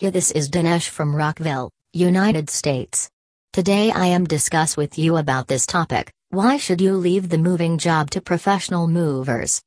Yeah, this is Dinesh from Rockville, United States. Today I am discuss with you about this topic, why should you leave the moving job to professional movers?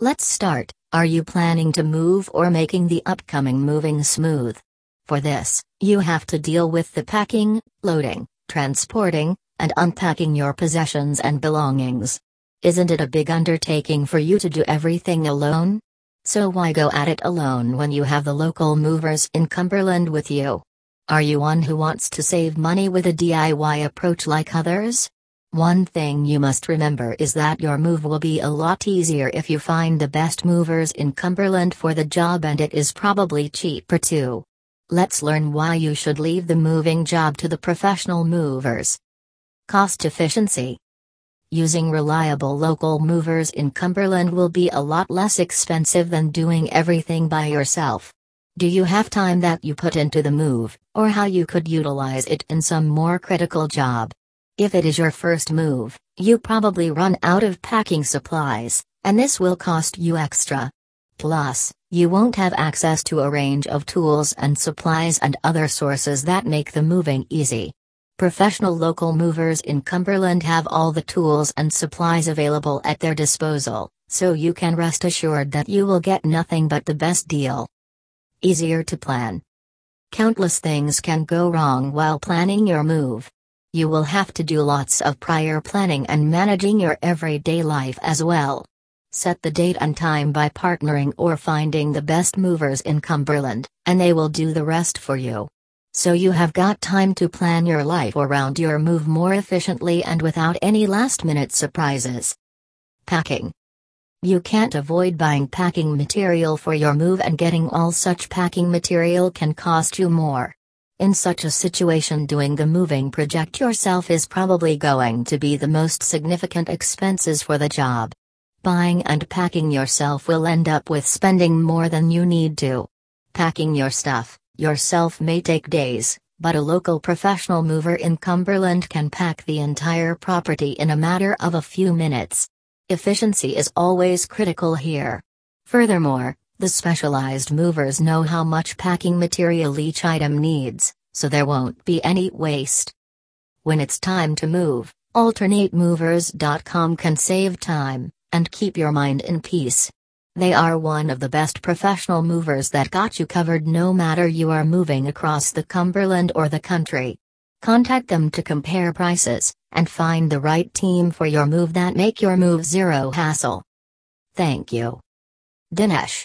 Let's start, are you planning to move or making the upcoming moving smooth? For this, you have to deal with the packing, loading, transporting, and unpacking your possessions and belongings. Isn't it a big undertaking for you to do everything alone? So why go at it alone when you have the local movers in Cumberland with you? Are you one who wants to save money with a DIY approach like others? One thing you must remember is that your move will be a lot easier if you find the best movers in Cumberland for the job and it is probably cheaper too. Let's learn why you should leave the moving job to the professional movers. Cost efficiency. Using reliable local movers in Cumberland will be a lot less expensive than doing everything by yourself. Do you have time that you put into the move, or how you could utilize it in some more critical job? If it is your first move, you probably run out of packing supplies, and this will cost you extra. Plus, you won't have access to a range of tools and supplies and other sources that make the moving easy. Professional local movers in Cumberland have all the tools and supplies available at their disposal, so you can rest assured that you will get nothing but the best deal. Easier to plan. Countless things can go wrong while planning your move. You will have to do lots of prior planning and managing your everyday life as well. Set the date and time by partnering or finding the best movers in Cumberland, and they will do the rest for you. So you have got time to plan your life around your move more efficiently and without any last minute surprises. Packing. You can't avoid buying packing material for your move, and getting all such packing material can cost you more. In such a situation, doing the moving project yourself is probably going to be the most significant expenses for the job. Buying and packing yourself will end up with spending more than you need to. Packing your stuff, Yourself may take days, but a local professional mover in Cumberland can pack the entire property in a matter of a few minutes. Efficiency is always critical here. Furthermore, the specialized movers know how much packing material each item needs, so there won't be any waste. When it's time to move, alternatemovers.com can save time and keep your mind in peace. They are one of the best professional movers that got you covered no matter you are moving across the Cumberland or the country. Contact them to compare prices and find the right team for your move that make your move zero hassle. Thank you. Dinesh